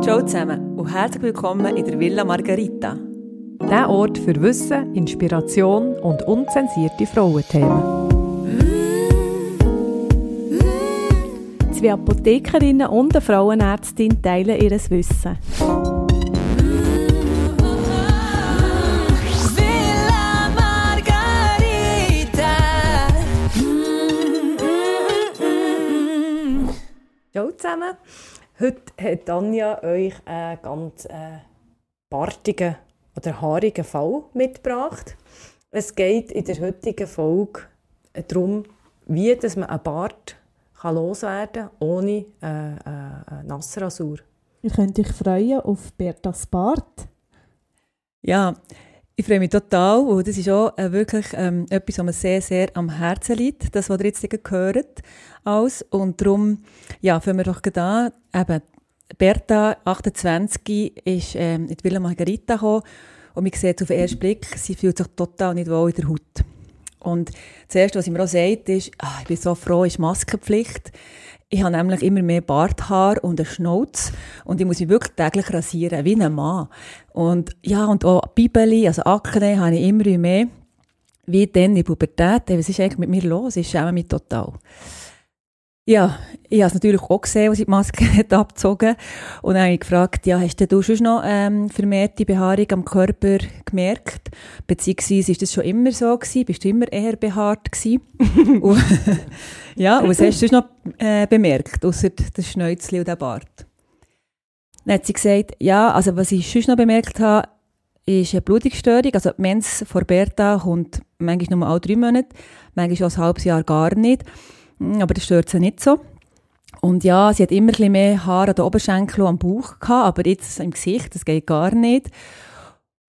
Ciao zusammen und herzlich willkommen in der Villa Margarita. Der Ort für Wissen, Inspiration und unzensierte Frauenthemen. Zwei Apothekerinnen und eine Frauenärztin teilen ihr Wissen. Villa Margarita. Ciao zusammen. Heute hat Anja euch einen ganz äh, bartigen oder haarigen Fall mitgebracht. Es geht in der heutigen Folge darum, wie dass man einen Bart kann loswerden kann, ohne äh, äh, Nassrasur. Ihr könnt euch freuen auf Bertas Bart. Ja, ich freue mich total, weil das ist auch äh, wirklich ähm, etwas, was mir sehr, sehr am Herzen liegt, das, was ihr jetzt gehört alles. Und darum, ja, fangen wir doch an. Eben, Berta, 28, ist ähm, in die Villa Margarita gekommen und man sieht auf den ersten Blick, sie fühlt sich total nicht wohl in der Haut. Und das Erste, was sie mir auch sagt, ist, ah, ich bin so froh, ist Maskenpflicht. Ich habe nämlich immer mehr Barthaar und einen Schnauz und ich muss mich wirklich täglich rasieren, wie ein Mann. Und ja, und auch Bibeli, also Akne, habe ich immer mehr. Wie dann in Pubertät. Was ist eigentlich mit mir los? Ich schäme mich total. Ja, ich habe es natürlich auch gesehen, als sie die Maske hat abgezogen Und dann habe ich gefragt, ja, hast du schon noch ähm, vermehrte Behaarung am Körper gemerkt? Beziehungsweise ist das schon immer so gewesen? Bist du immer eher behaart gewesen? und, ja, und was hast du noch äh, bemerkt, außer das Schnäuzchen und der Bart? Dann hat sie gesagt, ja, also was ich schon noch bemerkt habe, ist eine Blutungsstörung. Also die Mens vor Bertha kommt manchmal nur alle drei Monate, manchmal auch ein halbes Jahr gar nicht. Hm, aber das stört sie nicht so. Und ja, sie hat immer ein bisschen mehr Haare an den Oberschenkeln und am Bauch gehabt, aber jetzt im Gesicht, das geht gar nicht.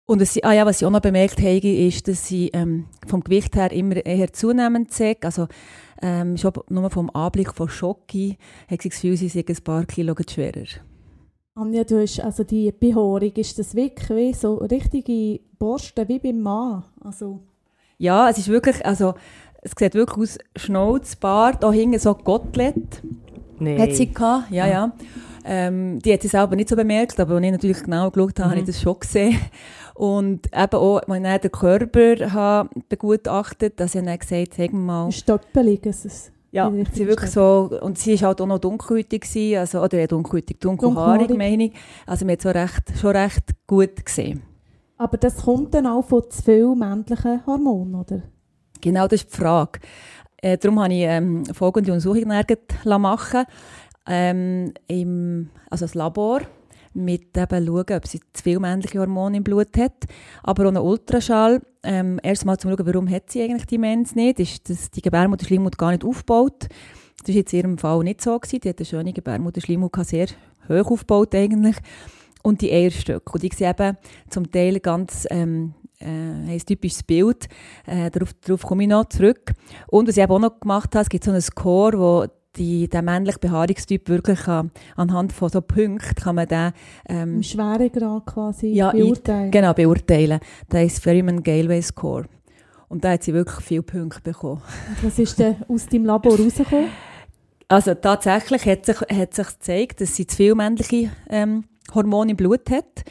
Und was, sie, ah ja, was ich auch noch bemerkt habe, ist, dass sie ähm, vom Gewicht her immer eher zunehmend sagt. Also ähm, schon nur vom Anblick von Schocki hat sie das Gefühl, sie sei ein paar Kilo schwerer. Anja, du hast also die Behaarung, ist das wirklich wie so richtige Borste wie beim Mann? Also ja, es ist wirklich, also es sieht wirklich aus Schnauz, Bart, auch hinten so Gottlet. Nein. Hat sie gehabt, ja, ja. Ähm, die hat sie selber nicht so bemerkt, aber als ich natürlich genau geschaut habe, Mhm. habe ich das schon gesehen. Und eben auch, wenn ich den Körper habe begutachtet, dass ich dann gesagt habe, mal, Stöppelig ist es. ja, sie wirklich so, und sie ist halt auch noch dunkelhäutig gewesen, also, oder ja, dunkelhäutig, dunkelhaarig, Dunkelhaarig. meine ich. Also man hat so recht, schon recht gut gesehen. Aber das kommt dann auch von zu viel männlichen Hormonen, oder? Genau, das ist die Frage. Äh, darum habe ich ähm, folgende Untersuchung machen ähm, im, also das Labor, mit eben schauen, ob sie zu viel männliche Hormone im Blut hat. Aber einen Ultraschall. Ähm, Erstmal zum schauen, warum hat sie eigentlich die Mens nicht? Ist das die Gebärmutterschleimhaut gar nicht aufgebaut? Das war jetzt in ihrem Fall nicht so. Gewesen. Die hat eine schöne Gebärmutterschleimhaut, gehabt, sehr hoch aufgebaut eigentlich. Und die Eierstöcke. Und ich sehe eben zum Teil ganz ähm, äh, ein typisches Bild. Äh, darauf, darauf komme ich noch zurück. Und was ich eben auch noch gemacht habe, es gibt so einen Score, wo die, der männliche Behaarungstyp wirklich kann, anhand von so Punkten kann man den ähm, Im Schweregrad quasi ja, beurteilen. genau, beurteilen. Der ist Ferryman Galway Score. Und da hat sie wirklich viele Punkte bekommen. Und Was ist denn aus deinem Labor rausgekommen? Also tatsächlich hat sich, hat sich gezeigt, dass sie zu viel männliche ähm, Hormone im Blut hat.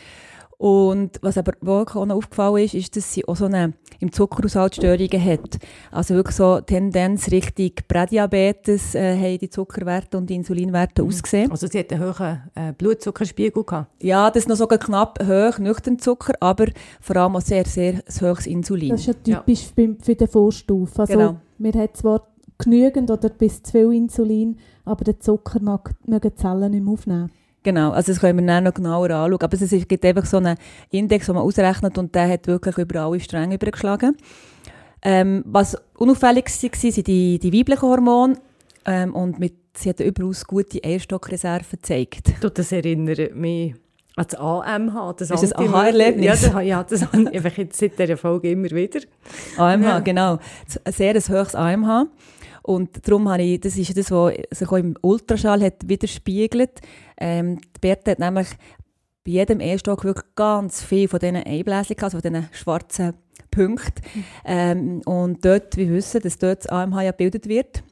Und was aber wirklich auch noch aufgefallen ist, ist, dass sie auch so eine im Zuckerhaushalt Störungen hat. Also wirklich so Tendenz Richtung Prädiabetes äh, haben die Zuckerwerte und die Insulinwerte ausgesehen. Also sie hat einen hohen äh, Blutzuckerspiegel gehabt. Ja, das ist noch sogar knapp hoch, nüchtern Zucker, aber vor allem auch sehr, sehr hohes Insulin. Das ist ja typisch für- für die Vorstufe. Also, Genau. Wir haben zwar genügend oder bis zu viel Insulin, aber der Zucker mag, mögen die Zellen nicht mehr aufnehmen. Genau, also das können wir dann noch genauer anschauen. Aber es gibt einfach so einen Index, den man ausrechnet und der hat wirklich über alle Stränge übergeschlagen. Ähm, was unauffällig war, sind die, die weiblichen Hormone ähm, und mit, sie hat überaus gute Eierstockreserve gezeigt. Das erinnert mich an das AMH. Das Ist das Aha-Erlebnis? Ja, das, ja, das ich einfach seit dieser Folge immer wieder. AMH, Ja. genau. Ein sehr ein hohes AMH. Und darum habe ich, das ist das, was sich auch im Ultraschall hat widerspiegelt. Ähm, die Bertha hat nämlich bei jedem Ehestock wirklich ganz viel von diesen Einbläschen gehabt, also von diesen schwarzen Punkten. Ähm, und dort, wir wissen, dass dort das AMH ja gebildet wird.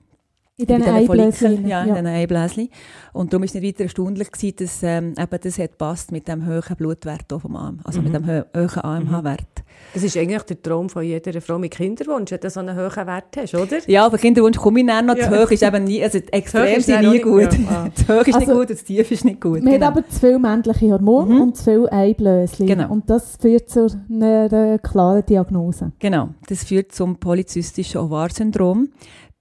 In diesen Eibläschen. Ja, in ja. diesen Eibläschen. Und darum war es nicht weiter erstaunlich, gewesen, dass ähm, eben das hat passt mit dem hohen Blutwert vom AMH, also mit dem hohen AMH-Wert. Das ist eigentlich der Traum von jeder Frau mit Kinderwunsch, wenn du so einen hohen Wert hast, oder? Ja, aber Kinderwunsch komme ich dann noch. Ja. Zu hoch ist eben nie, also extrem ist nie nicht- gut. ja, ah. Zu hoch ist nicht Also, gut und zu tief ist nicht gut. Man Genau. hat aber zu viele männliche Hormone Mhm. und zu viele Eibläschen. Genau. Und das führt zu einer klaren Diagnose. genau, das führt zum polyzystischen Ovarsyndrom,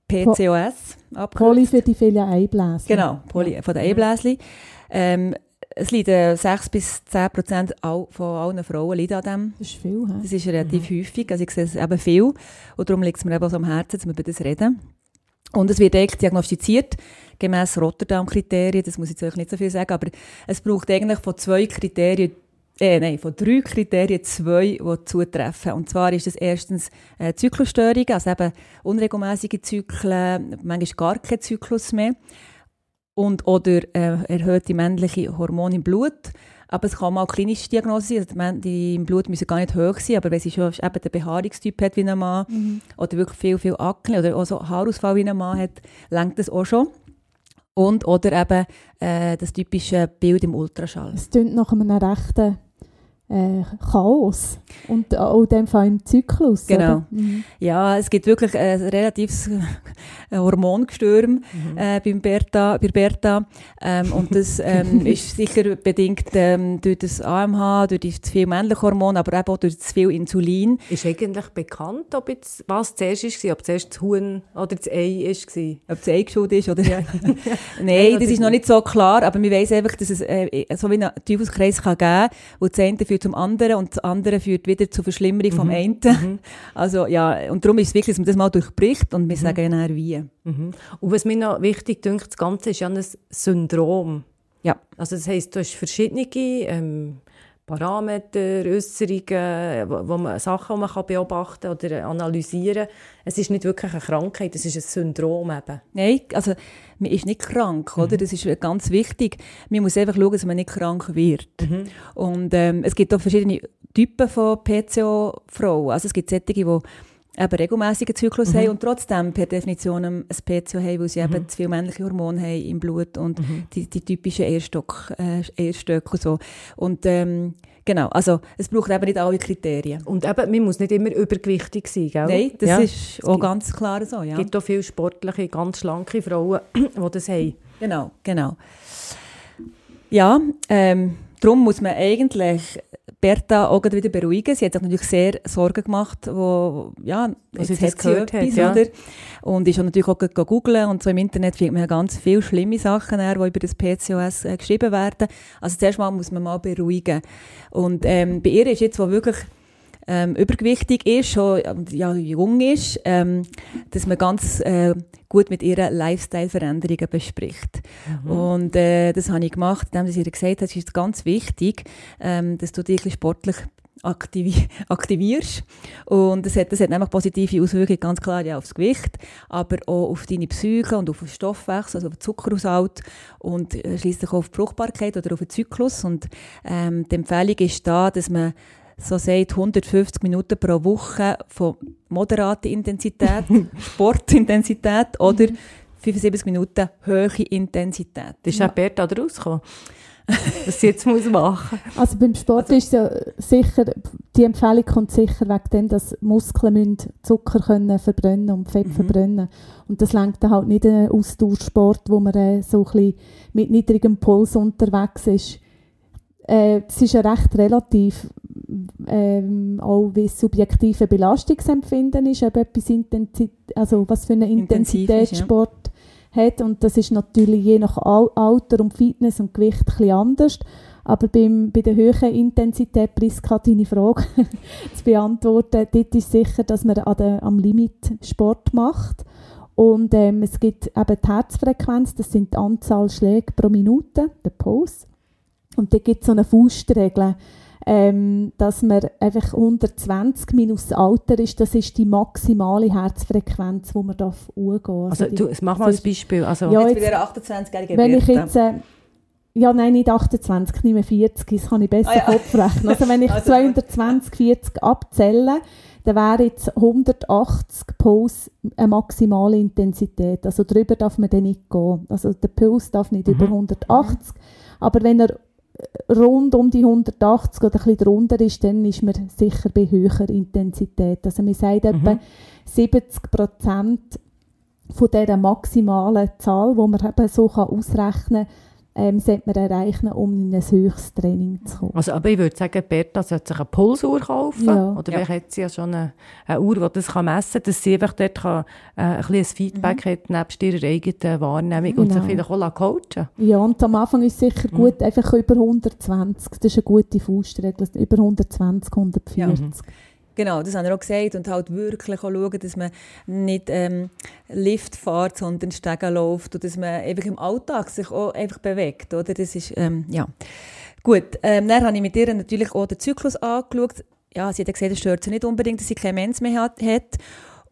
PCOS, abgekürzt. Poly für die vielen Eibläschen. Genau, Poly, von den Eibläschen. Ähm, es leiden 6 bis 10 Prozent von allen Frauen leiden an dem. Das ist viel, hä? Das ist relativ häufig, also ich sehe es eben viel. Und darum liegt es mir eben so am Herzen, dass wir über das reden. Und es wird eigentlich diagnostiziert, gemäss Rotterdam-Kriterien, das muss ich jetzt euch nicht so viel sagen, aber es braucht eigentlich von zwei Kriterien, äh, nein, von drei Kriterien zwei, die zutreffen. Und zwar ist das erstens äh, Zyklusstörungen, also eben unregelmäßige Zyklen, manchmal gar kein Zyklus mehr. Und, oder äh, erhöhte männliche Hormone im Blut. Aber es kann mal klinische Diagnose sein. Also die, Män- die im Blut müssen gar nicht hoch sein, aber wenn sie schon eben den Behaarungstyp hat wie ein Mann Mhm. oder wirklich viel, viel Akne oder auch so Haarausfall wie ein Mann hat, lenkt das auch schon. Und oder eben äh, das typische Bild im Ultraschall. Es klingt nach einem rechten äh, Chaos. Und auch in dem Fall im Zyklus. Genau. Mhm. Ja, es gibt wirklich ein relatives äh, Hormongestürm äh, beim Bertha, bei Bertha. Ähm, und das ähm, ist sicher bedingt ähm, durch das AMH, durch die zu viel männliche Hormone, aber eben auch durch zu viel Insulin. Ist eigentlich bekannt, ob jetzt, was zuerst war, ob zuerst das Huhn oder das Ei war? Ob es eingeschult ist oder... Nein, Nein, das ist noch nicht so klar, aber wir wissen einfach, dass es äh, so wie einen Teufelskreis kann geben kann, wo das eine führt zum anderen und das andere führt wieder zur Verschlimmerung vom einen. Also ja, und darum ist es wichtig, dass man das mal durchbricht und wir sagen dann wie. Mhm. Und was mir noch wichtig dünkt, das Ganze ist ja ein Syndrom. Ja. Also das heisst, du hast verschiedene ähm, Parameter, Äußerungen, wo, man, Sachen, die man kann beobachten oder analysieren kann. Es ist nicht wirklich eine Krankheit, es ist ein Syndrom eben. Nein, also man ist nicht krank, oder? Das ist ganz wichtig. Man muss einfach schauen, dass man nicht krank wird. Und ähm, es gibt auch verschiedene Typen von PCO-Frauen. Also es gibt solche, die eben regelmäßigen Zyklus haben und trotzdem per Definition ein PCO haben, weil sie eben zu viele männliche Hormone haben im Blut und die, die typischen Ehrstock, äh, Erstöcke und so. Und ähm, genau, also es braucht eben nicht alle Kriterien. Und eben, man muss nicht immer übergewichtig sein, gell? Nein, das Ja. ist auch gibt- ganz klar so, ja. Es gibt auch viele sportliche, ganz schlanke Frauen, die das haben. Genau, genau. Ja, ähm, darum muss man eigentlich Bertha auch wieder beruhigen. Sie hat sich natürlich sehr Sorgen gemacht, wo, ja, Als jetzt hat sie gehört hat, etwas, ja. oder? Und ist auch natürlich auch googeln und so im Internet findet man ja ganz viele schlimme Sachen, die über das PCOS äh, geschrieben werden. Also zuerst mal muss man mal beruhigen. Und ähm, bei ihr ist jetzt, wo wirklich ähm, übergewichtig ist, schon ja, jung ist, ähm, dass man ganz äh, gut mit ihr Lifestyle-Veränderungen bespricht. Und äh, das habe ich gemacht, indem sie ihr gesagt hat, es ist ganz wichtig, ähm, dass du dich sportlich aktivi aktivierst. Und das hat, das hat nämlich positive Auswirkungen, ganz klar ja, aufs Gewicht, aber auch auf deine Psyche und auf den Stoffwechsel, also auf den Zuckerhaushalt und äh, schliesslich auch auf die Fruchtbarkeit oder auf den Zyklus. Und ähm, die Empfehlung ist da, dass man so sagt, 150 Minuten pro Woche von moderater Intensität, Sportintensität oder 75 Minuten hohe Intensität. Das ist auch Bertha da rausgekommen, was sie jetzt muss machen Also beim Sport ist ja sicher, die Empfehlung kommt sicher wegen dem, dass Muskeln müssen Zucker können verbrennen und Fett verbrennen. Und das lenkt dann halt nicht ein Austauschsport, wo man äh, so ein bisschen mit niedrigem Puls unterwegs ist. Äh, es ist ja recht relativ, ähm, auch wie das subjektive Belastungsempfinden ist, ob etwas Intensi also was für eine ist, Intensität ja. Sport hat. Und das ist natürlich je nach Al Alter und Fitness und Gewicht ein bisschen anders. Aber beim, bei der hohen Intensität, Priska, deine Frage zu beantworten, dort ist sicher, dass man an der, am Limit Sport macht. Und ähm, es gibt eben die Herzfrequenz, das sind die Anzahl Schläge pro Minute, der Puls. Und da gibt es so eine Faustregel, ähm, dass man einfach 120 minus Alter ist, das ist die maximale Herzfrequenz, die man darf umgehen darf. Also, die- du, mach mal ein Beispiel. Also, Ja, jetzt jetzt- bei dieser 28-jährigen wenn ich jetzt, äh, ja nein, nicht 28, nicht mehr 40, das kann ich besser Ah, ja. Kopf rechnen. Also wenn ich Also- 220, 40 abzähle, dann wäre jetzt 180 Puls eine maximale Intensität. Also drüber darf man dann nicht gehen. Also der Puls darf nicht Mhm. über 180. Aber wenn er rund um die 180 oder ein bisschen drunter ist, dann ist man sicher bei höherer Intensität. Also man sagt Mhm. etwa 70 Prozent von dieser maximalen Zahl, die man eben so kann ausrechnen kann, ähm, sollte man erreichen, um in ein höchstes Training zu kommen. Also, aber ich würde sagen, Berta sollte sich eine Pulsuhr kaufen. Ja. Oder Ja. vielleicht hat sie ja schon eine, eine Uhr, die das kann messen kann, dass sie einfach dort kann, äh, ein bisschen ein Feedback hat, nebst ihrer eigenen Wahrnehmung und sich Genau. vielleicht auch coachen Ja, und am Anfang ist es sicher Mhm. gut, einfach über 120. Das ist eine gute Faustregel. Über 120, 140. Genau, das haben wir auch gesagt. Und halt wirklich auch schauen, dass man nicht ähm, Lift fährt, sondern Stegen läuft und dass man einfach im Alltag sich auch einfach bewegt. Oder? Das ist, ähm, ja. Gut, ähm, dann habe ich mit ihr natürlich auch den Zyklus angeschaut. Ja, sie hat gesagt, es stört sie nicht unbedingt, dass sie keine Mens mehr hat. hat.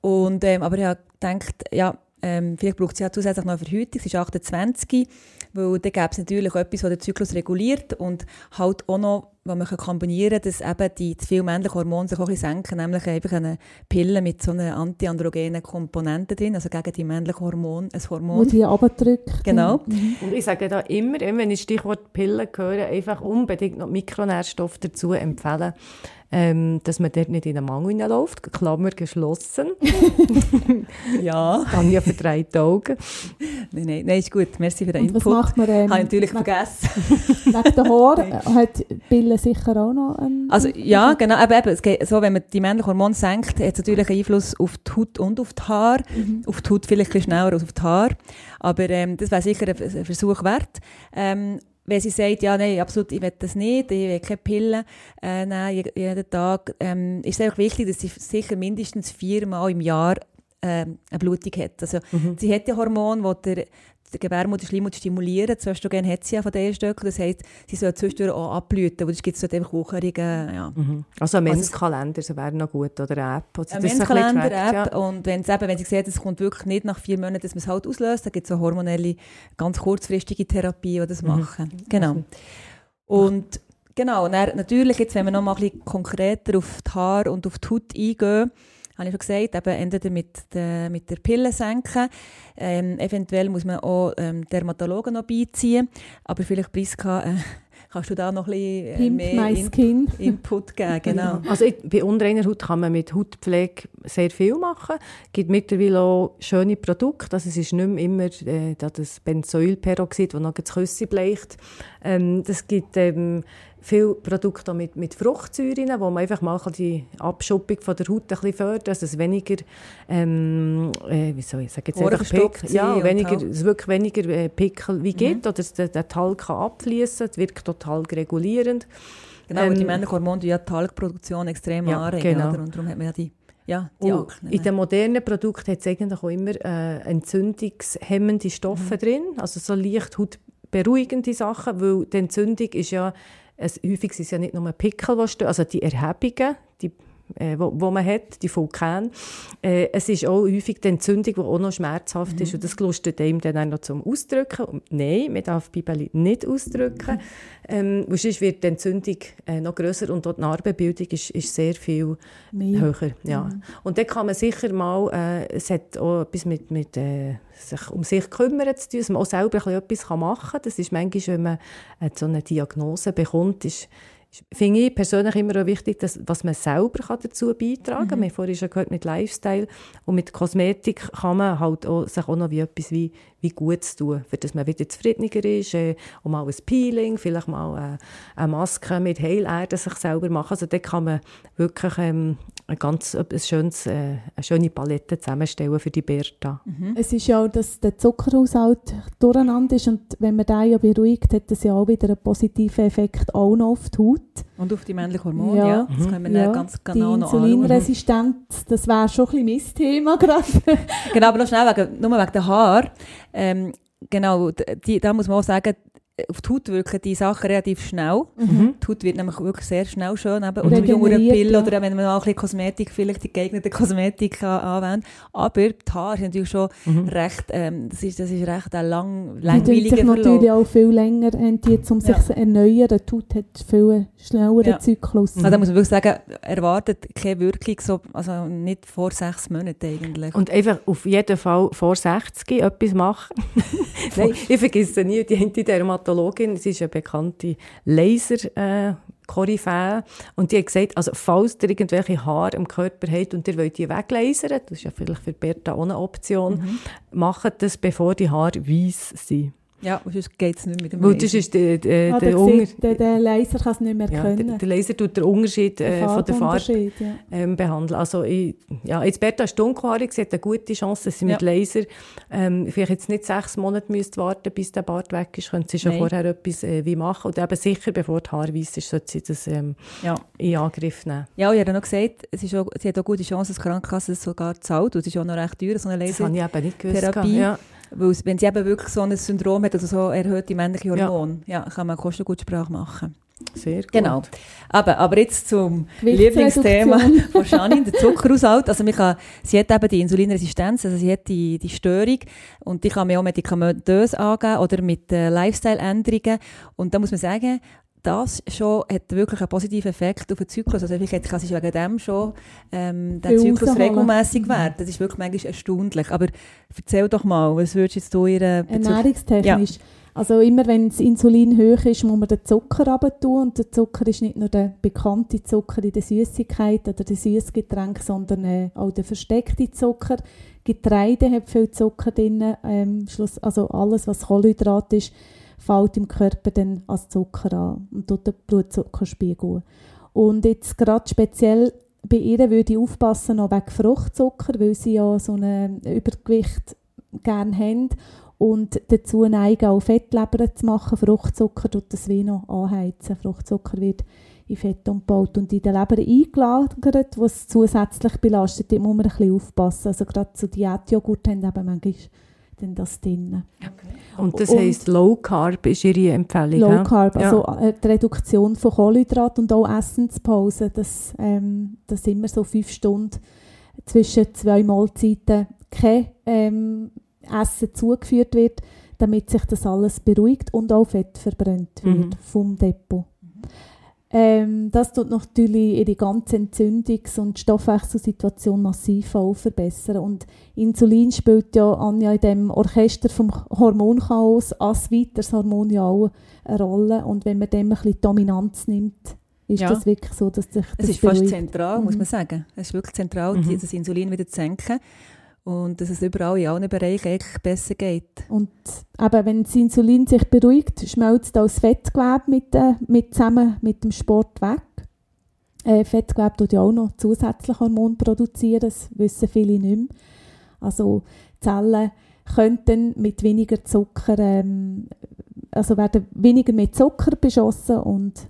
Und, ähm, aber ich habe gedacht, ja, ähm, vielleicht braucht sie ja zusätzlich noch eine Verhütung. Sie ist 28, weil dann gäbe es natürlich etwas, das den Zyklus reguliert und halt auch noch, was man kombinieren kann, dass eben die zu viele männliche Hormone sich auch ein bisschen senken, nämlich einfach eine Pille mit so einer antiandrogenen Komponente drin, also gegen die männlichen Hormone, ein Wo Hormon. die abdrückt. Genau. Mhm. Und ich sage da immer, wenn ich Stichwort Pillen höre, einfach unbedingt noch Mikronährstoffe dazu empfehlen, ähm, dass man dort nicht in einen Mangel hineinläuft. Klammer geschlossen. Ja. Tanja verdreht die Augen. Nein, nein, nein, ist gut. Merci für den Und was Input. macht man ähm, Habe ich natürlich wegen, vergessen. wegen der Haare? Äh, Hat Pille sicher auch noch einen Also ja, genau, eben, eben, es geht so, wenn man die männlichen Hormone senkt, hat es natürlich einen Einfluss auf die Haut und auf die Haare. Mhm. Auf die Haut vielleicht ein bisschen schneller als auf die Haare. Aber ähm, das wäre sicher ein ein Versuch wert. Ähm, wenn sie sagt, ja, nein, absolut, ich will das nicht, ich will keine Pillen äh, nehmen, je- jeden Tag, ähm, ist es einfach wichtig, dass sie sicher mindestens viermal im Jahr ähm, eine Blutung hat. Also, Sie hat ja Hormone, die der, der Gebärmutterschleimhaut stimulieren. Das Östrogen hat sie ja von der Stöckel. Das heisst, sie soll zwischendurch auch abblüten, weil es gibt so einfach Wucherungen, ja. Also ein Menskalender, das wäre noch gut, oder eine App. Also Ein bisschen trackt, Menschkalender-App. Und wenn, eben, wenn sie sieht, es kommt wirklich nicht nach vier Monaten, dass man es halt auslöst, dann gibt es so hormonelle, ganz kurzfristige Therapien, die das machen. Genau. Und genau, und dann, natürlich, jetzt, wenn wir noch mal ein bisschen konkreter auf die Haare und auf die Haut eingehen, habe ich schon gesagt, eben entweder mit der, mit der Pille senken, ähm, eventuell muss man auch ähm, Dermatologen noch beiziehen, aber vielleicht, Priska, äh, kannst du da noch ein bisschen äh, Pimp mehr my In. Input geben, genau. Also ich, bei unreiner Haut kann man mit Hautpflege sehr viel machen. Es gibt mittlerweile auch schöne Produkte. Also es ist nicht mehr immer äh, da das Benzoylperoxid, das noch das Küsse bleicht. Ähm, das gibt ähm, viele Produkte mit, mit Fruchtsäuren, wo man einfach mal die Abschuppung von der Haut ein bisschen fördert, dass es weniger, ähm, äh, wie soll ich sagen, jetzt einfach Pickel, ja, weniger, halt- es wirklich weniger äh, Pickel wie gibt, oder dass der, der Talg kann abfließen, es wirkt total regulierend. Genau, weil die Ähm, männlichen Hormone die ja die Talgproduktion extrem Ja, anregen. genau. Und darum hat man ja die, ja, Akne. in den modernen Produkten hat es eigentlich auch immer äh, entzündungshemmende Stoffe drin, also so leicht hautberuhigende Sachen, weil die Entzündung ist ja, es, häufig sind es ja nicht nur Pickel, die stehen, also die Erhebungen, die äh, wo, wo man hat, die Vulkane. Äh, es ist auch häufig die Entzündung, die auch noch schmerzhaft ist und das gelustet einem dann auch noch zum Ausdrücken. Und nein, man darf Bibeli nicht ausdrücken, ähm, weil sonst wird die Entzündung äh, noch grösser und auch die Narbenbildung ist, ist sehr viel Mehr. höher. Ja. Und dann kann man sicher mal, äh, es hat auch etwas mit, mit äh, sich um sich kümmern zu tun, dass man auch selber etwas machen kann. Das ist manchmal, wenn man äh, so eine Diagnose bekommt, ist, finde ich persönlich immer auch wichtig, dass, was man selber kann dazu beitragen kann. Wir haben vorhin schon gehört, mit Lifestyle und mit Kosmetik kann man halt auch, sich auch noch wie etwas wie, wie Gutes tun, für dass man wieder zufriedener ist, äh, und mal ein Peeling, vielleicht mal äh, eine Maske mit Heilerde sich selber machen. Also da kann man wirklich ähm, ein ganz ein schönes, äh, eine schöne Palette zusammenstellen für die Berta. Es ist ja auch, dass der Zuckerhaushalt durcheinander ist und wenn man den ja beruhigt, hat das ja auch wieder einen positiven Effekt auch noch auf die Haut. Und auf die männlichen Hormone, Ja. ja. Das können wir Ja, ganz die genau noch anschauen. Insulinresistenz, das wäre schon ein bisschen mein Thema gerade. Genau, aber noch schnell, wegen, nur wegen der Haare. Ähm, genau, die, da muss man auch sagen, auf die Haut wirken die Sachen relativ schnell. Mhm. Die Haut wird nämlich wirklich sehr schnell schön. Eben. Jüngere regeneriert, Pille oder wenn man auch ein bisschen Kosmetik, vielleicht die geeignete Kosmetik kann anwenden Aber die Haare sind natürlich schon Mhm. recht, ähm, das, ist, das ist recht ein lang, Die tun sich langweiliger Verlauf. natürlich auch viel länger, haben die, um sich Ja. zu erneuern. Die Haut hat viel schnelleren Ja. Zyklus. Also da muss man wirklich sagen, erwartet keine Wirkung, so, also nicht vor sechs Monaten eigentlich. Und einfach auf jeden Fall vor 60 etwas machen. Nein, ich vergesse nie, die eine Dermatologin, sie ist eine bekannte Laser- äh, Koryphäe. Und die hat gesagt, also falls ihr irgendwelche Haare am Körper habt und ihr wollt die weglasern, das ist ja vielleicht für Berta auch eine Option, Mhm. macht das, bevor die Haare weiss sind. Ja, sonst geht es nicht mit dem Weil das Laser. ist der, der, Ah, der, sieht, der, der Laser kann es nicht mehr ja, können. der, der Laser tut den Unterschied Der äh, von der Farbe ja. ähm, behandeln. Also ich, ja, jetzt Berta ist dunkelhaarig, sie hat eine gute Chance, dass sie mit Ja. Laser ähm, vielleicht jetzt nicht sechs Monate müsste warten, bis der Bart weg ist, könnte sie schon Nein. vorher etwas äh, wie machen. Und eben sicher, bevor die Haare weiss ist, sollte sie das ähm, Ja. in Angriff nehmen. Ja, und ich habe noch gesagt, es ist auch, sie hat auch gute Chance, dass die Krankenkasse es sogar zahlt. Und es ist auch noch recht teuer, so eine Das habe ich eben nicht gewusst. Therapie. Ja. Weil wenn sie eben wirklich so ein Syndrom hat, also so erhöhte männliche Hormone, ja. kann man Kostengutsprache machen. Sehr gut. Genau. Aber, aber jetzt zum. Lieblingsthema von Janine, der Zuckerhaushalt. Also man kann, sie hat eben die Insulinresistenz, also sie hat die, die Störung und die kann man auch medikamentös angeben oder mit äh, Lifestyle-Änderungen. Und da muss man sagen, das schon hat wirklich einen positiven Effekt auf den Zyklus. Also vielleicht kann sie wegen dem schon ähm, den Viel Zyklus rausholen. regelmäßig werden. Das ist wirklich manchmal erstaunlich. Aber erzähl doch mal, was würdest du jetzt du ihr Bezug... Ernährungstechnisch. Also immer wenn das Insulin hoch ist, muss man den Zucker tun. Und der Zucker ist nicht nur der bekannte Zucker in der Süßigkeit oder der Süßgetränk, sondern äh, auch der versteckte Zucker. Getreide hat viel Zucker drin. Ähm, also alles, was Kohlenhydrat ist, fällt im Körper dann als Zucker an und tut den Blutzuckerspiegel. Und jetzt gerade speziell bei ihr würde ich aufpassen, noch wegen Fruchtzucker, weil sie ja so ein Übergewicht gerne haben und dazu neigen, auch Fettleber zu machen. Fruchtzucker tut das wie noch anheizen. Fruchtzucker wird in Fett umgebaut und in der Leber eingelagert, was zusätzlich belastet. Da muss man ein bisschen aufpassen. Also gerade so Diätjoghurt haben eben manchmal dann das drin. Und das heisst, Low Carb ist Ihre Empfehlung. Low ja? Carb, also äh, die Reduktion von Kohlenhydrat und auch Essenspause, dass, ähm, dass immer so fünf Stunden zwischen zwei Mahlzeiten kein ähm, Essen zugeführt wird, damit sich das alles beruhigt und auch Fett verbrennt wird Mhm. vom Depot. Ähm, das tut natürlich ihre ganze Entzündungs- und Stoffwechselsituation massiv auch verbessern. Und Insulin spielt ja Anja in dem Orchester vom Hormonchaos als weiteres Hormon ja auch eine Rolle. Und wenn man dem ein bisschen Dominanz nimmt, ist Ja. das wirklich so, dass sich das Es ist fast beruhigt. zentral, muss Mhm. man sagen. Es ist wirklich zentral, Mhm. das Insulin wieder zu senken. Und dass es überall in allen Bereichen besser geht. Und eben, wenn das Insulin sich beruhigt, schmelzt auch das Fettgewebe mit, äh, mit zusammen mit dem Sport weg. Äh, Fettgewebe tut ja auch noch zusätzlich Hormone produzieren, das wissen viele nicht mehr. Also Zellen könnten mit weniger Zucker, ähm, also werden weniger mit Zucker beschossen und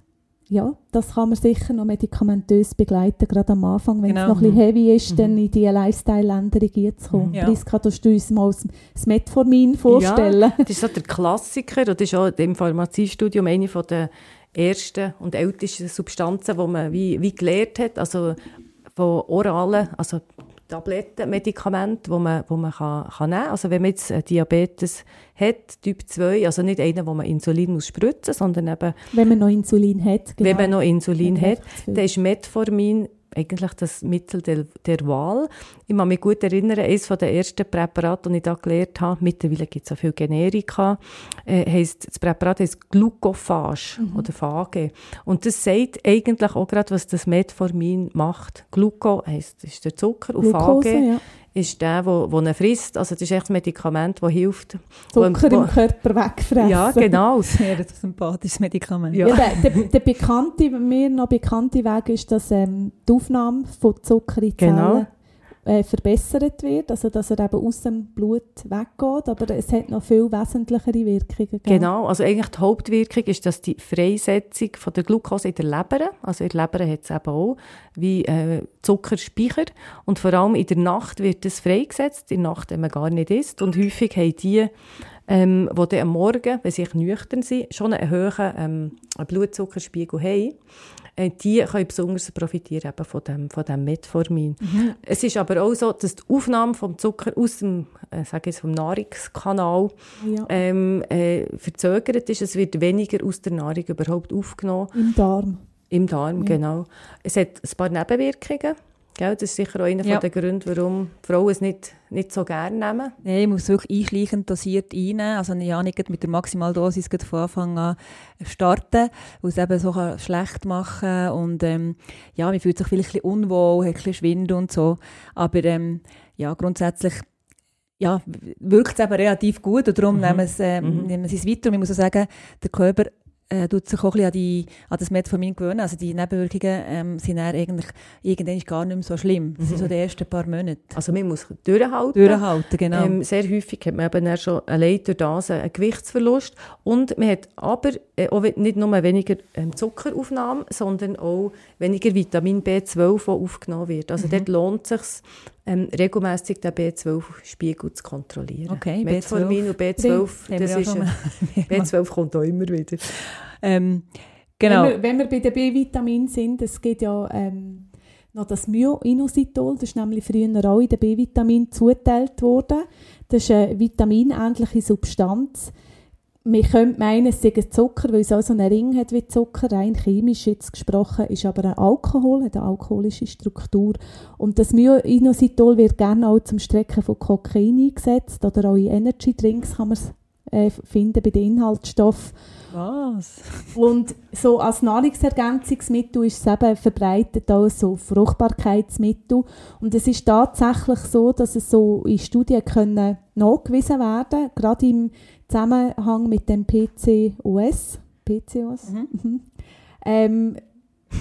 ja, das kann man sicher noch medikamentös begleiten, gerade am Anfang, wenn Genau. es noch ein bisschen heavy ist, Mhm. dann in diese Lifestyle-Änderung zu kommen. Mhm. Ja. Priska, kannst du uns mal das Metformin vorstellen? Das ist so der Klassiker das ist auch im Pharmaziestudium eine von der ersten und ältesten Substanzen, die man wie, wie gelernt hat, also von oralen, also Tabletten, Medikamenten, die man, wo man kann, kann nehmen kann. Also wenn man jetzt äh, Diabetes hat, Typ 2, also nicht einen, wo man Insulin muss spritzen, sondern eben, Wenn man noch Insulin hat. Genau. wenn man noch Insulin hat, dann ist Metformin eigentlich das Mittel der, der Wahl. Ich kann mich gut erinnern, eines der ersten Präparate, die ich da gelernt habe, mittlerweile gibt es auch viele Generika, äh, heisst, das Präparat heisst Glucophage Mhm. oder Phage. Und das sagt eigentlich auch gerade, was das Metformin macht. Gluco heisst, das ist der Zucker und Glucose, Phage ja. Ist der, wo, wo er frisst. Also das ist echt ein Medikament, das hilft. Zucker wo, im Körper wegfressen. Ja, genau. Sehr ein sympathisches Medikament. Ja. Ja, der, der, der bekannte, mir noch bekannte Weg ist, dass ähm, die Aufnahme von Zucker in die Genau. Äh, verbessert wird, also dass er eben aus dem Blut weggeht, aber es hat noch viel wesentlichere Wirkungen. gell? Genau, also eigentlich die Hauptwirkung ist, dass die Freisetzung von der Glucose in der Leber, also in der Leber hat es eben auch, wie äh, Zuckerspeicher und vor allem in der Nacht wird das freigesetzt, in der Nacht, wenn man gar nicht isst und häufig haben die ähm, die dann am Morgen, wenn sie nüchtern sind, schon einen hohen ähm, Blutzuckerspiegel haben, äh, die können besonders profitieren eben von dem, von dem Metformin. Mhm. Es ist aber auch so, dass die Aufnahme vom Zucker aus dem, äh, sage ich, vom Nahrungskanal ja. ähm, äh, verzögert ist. Es wird weniger aus der Nahrung überhaupt aufgenommen. Im Darm. Im Darm, ja. genau. Es hat ein paar Nebenwirkungen. Gell? Das ist sicher auch einer ja. der Gründe, warum Frauen es nicht, nicht so gerne nehmen. Nein, ich muss wirklich einschleichend dosiert reinnehmen. Also ja nicht mit der Maximaldosis von Anfang an starten, weil es eben so schlecht machen kann. Und ähm, ja, man fühlt sich vielleicht ein bisschen unwohl, hat ein bisschen Schwindel und so. Aber ähm, ja, grundsätzlich ja, wirkt es eben relativ gut und darum mhm. nehmen, sie, äh, mhm. nehmen sie es weiter. Und ich muss auch sagen, der Körper äh, tut sich auch ein bisschen an, die, an das Metformin gewöhnen. Also die Nebenwirkungen ähm, sind dann eigentlich irgendwann gar nicht mehr so schlimm. Das mhm. sind so die ersten paar Monate. Also man muss durchhalten. Durchhalten, genau. Ähm, sehr häufig hat man eben schon allein durch das einen Gewichtsverlust und man hat aber äh, auch nicht nur weniger ähm, Zuckeraufnahme, sondern auch weniger Vitamin B12, das aufgenommen wird. Also mhm. dort lohnt es sich, ähm, regelmäßig den B12-Spiegel zu kontrollieren. Okay, Metformin und B12, das ist, B12 kommt auch immer wieder. Ähm, genau. Wenn wir, wenn wir bei den B-Vitaminen sind, es geht ja ähm, noch das Myoinositol, das ist nämlich früher auch in den B-Vitaminen zugeteilt worden. Das ist eine vitaminähnliche Substanz, man könnte meinen, es sei ein Zucker, weil es auch so einen Ring hat wie Zucker, rein chemisch jetzt gesprochen, ist aber ein Alkohol, hat eine alkoholische Struktur. Und das Myoinositol wird gerne auch zum Strecken von Kokain eingesetzt oder auch in Energy Drinks kann man es äh, finden bei den Inhaltsstoffen. Was? Und so als Nahrungsergänzungsmittel ist es eben verbreitet als so Fruchtbarkeitsmittel. Und es ist tatsächlich so, dass es so in Studien können nachgewiesen werden, gerade im Zusammenhang mit dem PCOS, PCOS, mhm. mhm. ähm,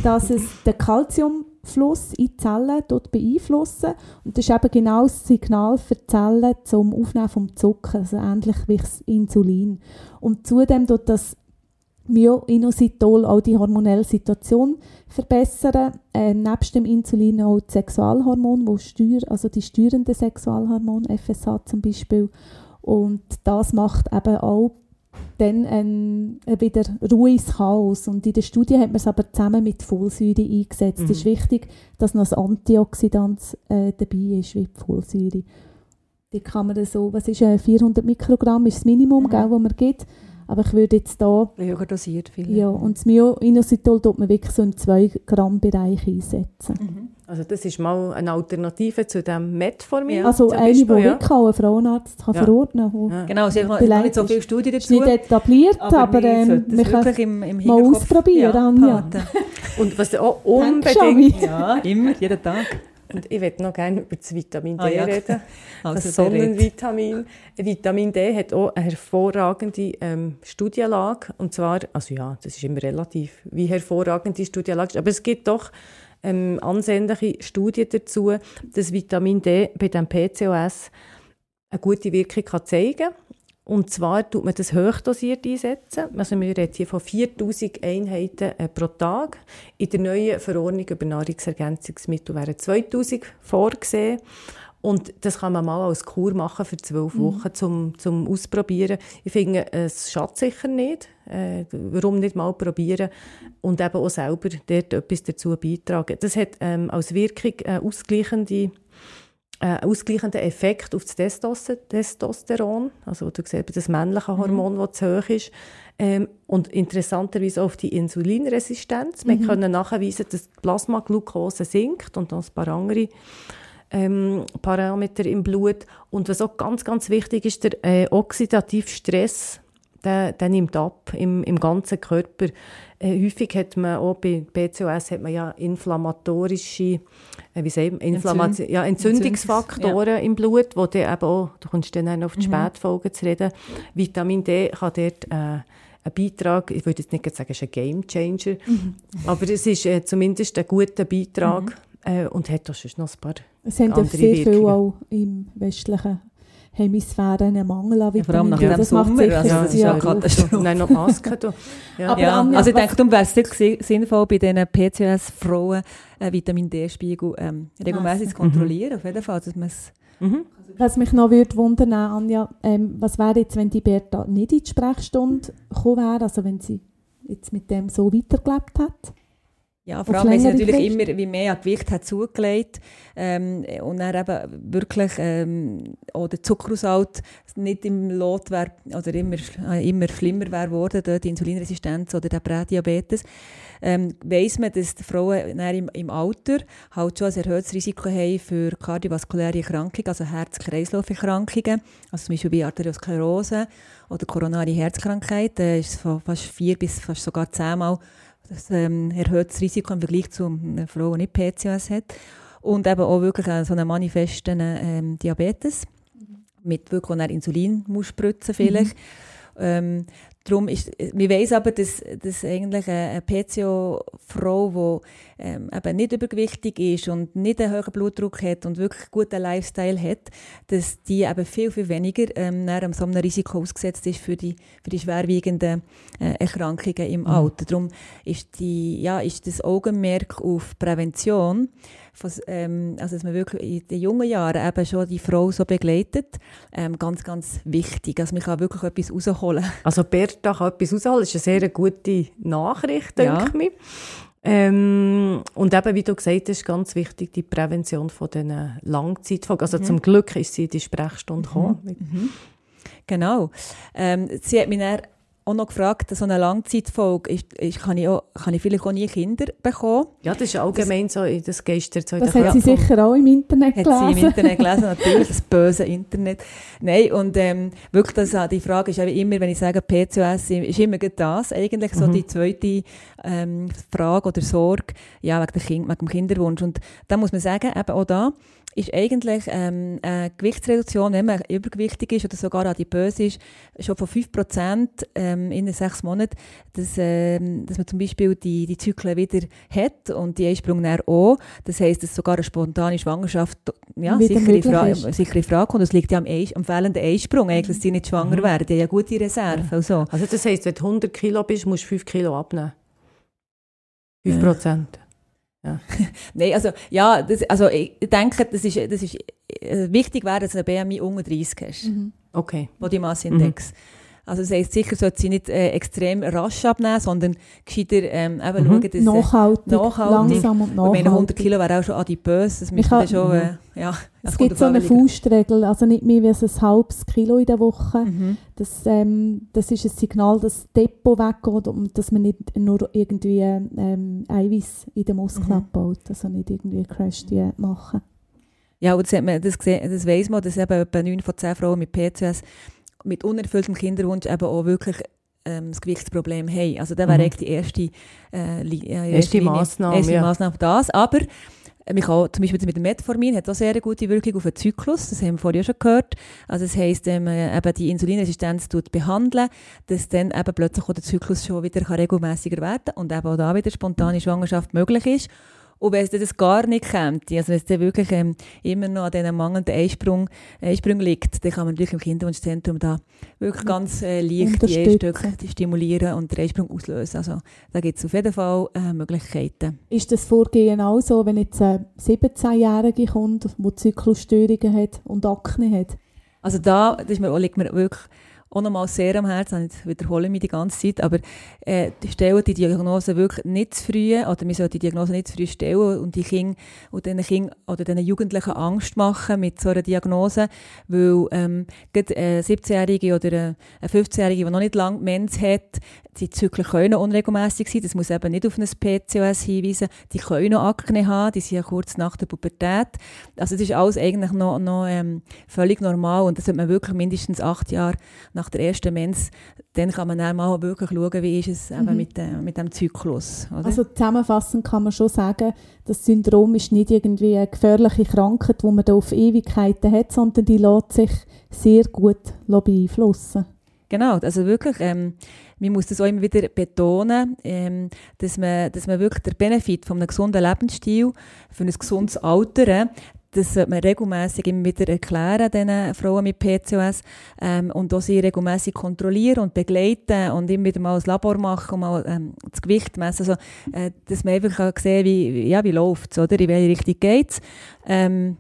dass es den Kalziumfluss in die Zellen dort beeinflussen und das ist eben genau das Signal für die Zellen zum Aufnehmen vom Zucker, also ähnlich wie das Insulin. Und zudem tut das Myoinositol auch die hormonelle Situation verbessern. Äh, nebst dem Insulin auch das Sexualhormon, wo steuer, also die steuerende Sexualhormon, FSH zum Beispiel. Und das macht eben auch dann ein, ein wieder Ruhe ins Chaos. Und in der Studie hat man es aber zusammen mit Folsäure eingesetzt. Mhm. Es ist wichtig, dass noch ein Antioxidant äh, dabei ist, wie die Folsäure. Die kann man so, was ist äh, 400 Mikrogramm ist das Minimum, mhm. gell, das man gibt. Aber ich würde jetzt da... Höher dosiert viel. Ja, und das Myoinositol tut man wirklich so im 2-Gramm-Bereich einsetzen. Mhm. Also das ist mal eine Alternative zu dem Metformin. Ja. Also eine, die ja. wirklich auch ein Frauenarzt kann ja. verordnen kann. Ja. Genau, sie haben nicht so viele Studien dazu. Nicht etabliert, aber, aber ähm, wir können im, im mal ausprobieren. Ja, Und was auch unbedingt... Ja, immer, jeden Tag. Und ich möchte noch gerne über das Vitamin D ah, ja. reden. Also das Sonnenvitamin. Vitamin D hat auch eine hervorragende ähm, Studienlage. Und zwar, also ja, das ist immer relativ, wie hervorragend die Studienlage ist. Aber es gibt doch ähm, ansehnliche Studien dazu, dass Vitamin D bei dem PCOS eine gute Wirkung kann zeigen kann. Und zwar tut man das hochdosiert einsetzen. Also wir reden hier von 4000 Einheiten äh, pro Tag. In der neuen Verordnung über Nahrungsergänzungsmittel wären 2000 vorgesehen. Und das kann man mal als Kur machen für zwölf mhm. Wochen mhm. zum, zum Ausprobieren. Ich finde, es schadet sicher nicht. Äh, warum nicht mal probieren und eben auch selber dort etwas dazu beitragen. Das hat ähm, als Wirkung eine ausgleichende äh, ausgleichenden Effekt auf das Testosteron, also du siehst, das männliche mhm. Hormon, mhm. das zu hoch ist, ähm, und interessanterweise auf die Insulinresistenz. Mhm. Wir können nachweisen, dass die Plasmaglucose sinkt und dann ein paar andere ähm, Parameter im Blut. Und was auch ganz, ganz wichtig ist, der äh, oxidative Stress, der, der nimmt ab im, im ganzen Körper. Äh, häufig hat man auch bei PCOS hat man ja inflammatorische, äh, wie sagt man, Inflammation, ja, Entzündungsfaktoren ja. im Blut, wo dann eben auch, du kommst dann auf die mhm. Spätfolgen zu reden. Vitamin D kann dort äh, ein Beitrag, ich würde jetzt nicht sagen, es ist ein Game Changer, mhm. aber es ist äh, zumindest ein guter Beitrag mhm. äh, und hat auch schon noch ein paar Es haben ja sehr viel auch im westlichen Hemisphäre einen Mangel an Vitamin ja, Vor allem nach ja. dem Sommer, sicher, also das ist ja Katastrophe. Nein, noch Masken. Ja. ja. Anja, also ich denke, darum wäre es sinnvoll, bei diesen PCOS-Frauen einen Vitamin D-Spiegel ähm, regelmäßig zu kontrollieren, mhm. auf jeden Fall, dass man es Mhm. Was mich noch würde wundern, Anja, ähm, was wäre jetzt, wenn die Berta nicht in die Sprechstunde gekommen wäre, also wenn sie jetzt mit dem so weitergelebt hat? Ja, vor allem, wenn sie natürlich Frist. immer wie mehr an Gewicht hat zugelegt ähm, und dann eben wirklich ähm, oder Zuckerhaushalt nicht im Lot wäre oder immer, äh, immer schlimmer wäre geworden, die Insulinresistenz oder der Prädiabetes, ähm, weiss man, dass die Frauen im, im Alter halt schon ein erhöhtes Risiko haben für kardiovaskuläre Erkrankungen, also Herz-Kreislauf-Erkrankungen, also zum Beispiel bei Arteriosklerose oder koronare Herzkrankheit, äh, ist es von fast vier bis fast sogar zehnmal das ähm, erhöhtes Risiko im Vergleich zu einer Frau, die nicht PCOS hat. Und eben auch wirklich so einen manifesten ähm, Diabetes, mhm. mit wirklich auch Insulin muss spritzen vielleicht. Mhm. Ähm, Darum ist, wir wissen aber, dass, dass eigentlich eine PCO-Frau, die ähm, eben nicht übergewichtig ist und nicht einen hohen Blutdruck hat und wirklich einen guten Lifestyle hat, dass die eben viel, viel weniger ähm, nach so einem Risiko ausgesetzt ist für die, für die schwerwiegenden äh, Erkrankungen im mhm. Alter. Darum ist, die, ja, ist das Augenmerk auf Prävention ähm, also dass man wirklich in den jungen Jahren eben schon die Frau so begleitet, ähm, ganz, ganz wichtig. Also man kann wirklich etwas rausholen. Also Bertha kann etwas rausholen, das ist eine sehr gute Nachricht, denke ja. ich mir. Ähm, und eben, wie du gesagt hast, ganz wichtig, die Prävention von den Langzeitfolgen. Also mhm. zum Glück ist sie in die Sprechstunde mhm. gekommen. Mhm. Genau. Ähm, sie hat mich dann auch noch gefragt, so eine Langzeitfolge, ist, ist, kann, ich auch, kann ich vielleicht auch nie Kinder bekommen? Ja, das ist allgemein das, so, das geistert so Das hat sie sicher auch im Internet gelesen. Hat sie im Internet gelesen, natürlich, das böse Internet. Nein, und ähm, wirklich, das, die Frage ist immer, wenn ich sage PCOS, ist immer das eigentlich, so mhm. die zweite ähm, Frage oder Sorge, ja, wegen, der kind, wegen dem Kinderwunsch. Und da muss man sagen, eben auch da, ist eigentlich ähm, eine Gewichtsreduktion, wenn man übergewichtig ist oder sogar adipös ist, schon von 5% ähm, in den sechs Monaten, dass, ähm, dass man zum Beispiel die, die Zyklen wieder hat und die Einsprung auch. Das heisst, dass sogar eine spontane Schwangerschaft ja, sicher, in Frage, sicher in Frage kommt. Es liegt ja am, Eis, am fehlenden Einsprung, eigentlich, dass sie nicht schwanger mhm. werden. Die haben ja gute Reserve. Ja. Also. also das heisst, wenn du 100 Kilo bist, musst du 5 Kilo abnehmen? 5 Prozent? Ja. Ja. Nein, also, ja, das, also ich denke, das ist, das ist äh, wichtig wäre, dass du ein BMI unter 30 hast. Mhm. Okay. Body Mass Index. Mhm. Also das heisst, sicher sollte sie nicht äh, extrem rasch abnehmen, sondern gescheiter ähm, eben mhm. schauen, dass... Nachhaltig, nachhaltig, langsam und nachhaltig. Ich meine, 100 Kilo wäre auch schon adipös, das müsste man schon... Äh, ja, es gibt so eine Faustregel, also nicht mehr als ein halbes Kilo in der Woche. Mhm. Das, ähm, das ist ein Signal, dass das Depot weggeht und dass man nicht nur irgendwie ähm, Eiweiß in den Muskeln mhm. abbaut, also nicht irgendwie Crash die machen. Ja, und das, hat man, das, gesehen, das weiss man, dass eben etwa 9 von 10 Frauen mit PCOS mit unerfülltem Kinderwunsch eben auch wirklich ähm, das Gewichtsproblem haben. Also das wäre mhm. die erste, äh, li äh, erste, erste Massnahme. Erste ja. Massnahme das. Aber äh, man kann, zum Beispiel mit dem Metformin hat auch sehr gute Wirkung auf den Zyklus, das haben wir vorher schon gehört. Also das heisst, wenn man eben die Insulinresistenz tut behandeln, dass dann eben plötzlich auch der Zyklus schon wieder regelmäßiger werden kann und eben auch da wieder spontane Schwangerschaft möglich ist. Und wenn es das gar nicht kommt, also wenn es dann wirklich ähm, immer noch an diesen mangelnden Einsprung, Einsprung liegt, dann kann man natürlich im Kinderwunschzentrum da wirklich ganz äh, leicht die Einstöcke stimulieren und den Einsprung auslösen. Also da gibt es auf jeden Fall äh, Möglichkeiten. Ist das Vorgehen auch so, wenn jetzt eine 17-Jährige kommt, die Zyklusstörungen hat und Akne hat? Also da das ist mir, liegt mir wirklich auch nochmal sehr am Herzen, ich wiederhole mich die ganze Zeit, aber äh, stellen die Diagnose wirklich nicht zu früh, oder wir sollten die Diagnose nicht zu früh stellen und die Kinder und den Kindern oder den Jugendlichen Angst machen mit so einer Diagnose, weil ähm, gerade eine 17-Jährige oder eine 15-Jährige, die noch nicht lange Mens hat, die Zyklen können unregelmäßig sein, das muss eben nicht auf ein PCOS hinweisen, die können noch Akne haben, die sind ja kurz nach der Pubertät, also das ist alles eigentlich noch, noch ähm, völlig normal und das sollte man wirklich mindestens acht Jahre nach der ersten Mens, dann kann man dann mal wirklich schauen, wie ist es mhm. eben mit, äh, mit dem Zyklus. Oder? Also zusammenfassend kann man schon sagen, das Syndrom ist nicht irgendwie eine gefährliche Krankheit, die man da auf Ewigkeiten hat, sondern die lässt sich sehr gut beeinflussen. Genau, also wirklich, ähm, man muss das auch immer wieder betonen, ähm, dass, man, dass man wirklich den Benefit von einem gesunden Lebensstil für ein gesundes Alter, das sollte man regelmäßig immer wieder erklären, diesen Frauen mit PCOS, ähm, und auch sie regelmäßig kontrollieren und begleiten und immer wieder mal ein Labor machen und mal ähm, das Gewicht messen, also, äh, dass man einfach sehen kann, wie, ja, wie läuft es, oder, in welche Richtung geht es. Ähm,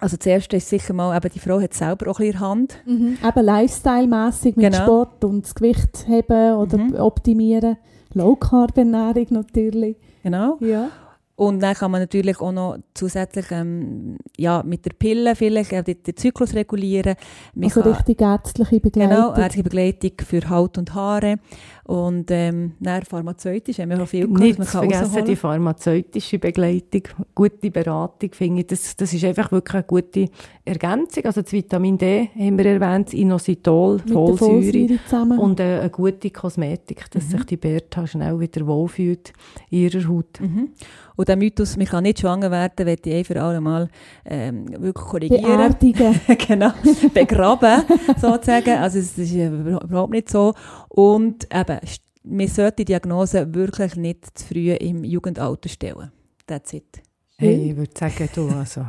Also zuerst ist sicher mal, eben die Frau hat selber auch ein bisschen Hand. Mhm. Eben Lifestyle-mässig mit Genau. Sport und das Gewicht heben oder Mhm. optimieren. Low-Carb-Ernährung natürlich. Genau. Ja. Und dann kann man natürlich auch noch zusätzlich ähm, ja, mit der Pille vielleicht äh, den, den Zyklus regulieren. Man Also kann- richtig ärztliche Begleitung. Genau, ärztliche Begleitung für Haut und Haare. Und ähm, dann pharmazeutisch haben wir auch viel gehört, Nicht man kann vergessen, die rausholen. pharmazeutische Begleitung, gute Beratung, finde ich, das, das ist einfach wirklich eine gute Ergänzung. Also das Vitamin D haben wir erwähnt, das Inositol, Folsäure und äh, eine gute Kosmetik, dass sich die Bertha schnell wieder wohlfühlt in ihrer Haut. Mhm. Und der Mythos, man kann nicht schwanger werden, möchte ich ein für alle Mal ähm, wirklich korrigieren. Beerdigen. genau, begraben, sozusagen. Also es ist äh, überhaupt nicht so. Und eben, man sollte die Diagnose wirklich nicht zu früh im Jugendalter stellen. That's it. Hey, ich würde sagen, du, also,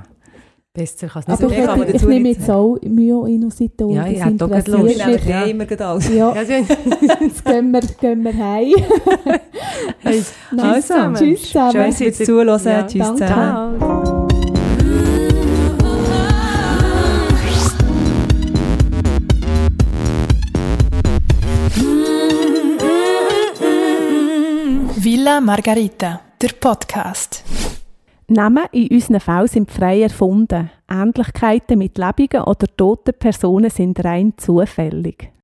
besser kann es nicht Also Aber mehr ich, ich nehme jetzt auch Myoinositol. Ja, das ich hätte auch gerade Lust. interessiert nehmen mich. ja Ja. immer gerade alles. Ja, Also, jetzt gehen wir, gehen wir heim. hey, Nice. zusammen. Tschüss zusammen. Schön, dass ihr zuhören. Ja, Tschüss danke. zusammen. ciao. Villa Margarita, der Podcast. Namen in unseren Fällen sind frei erfunden. Ähnlichkeiten mit lebenden oder toten Personen sind rein zufällig.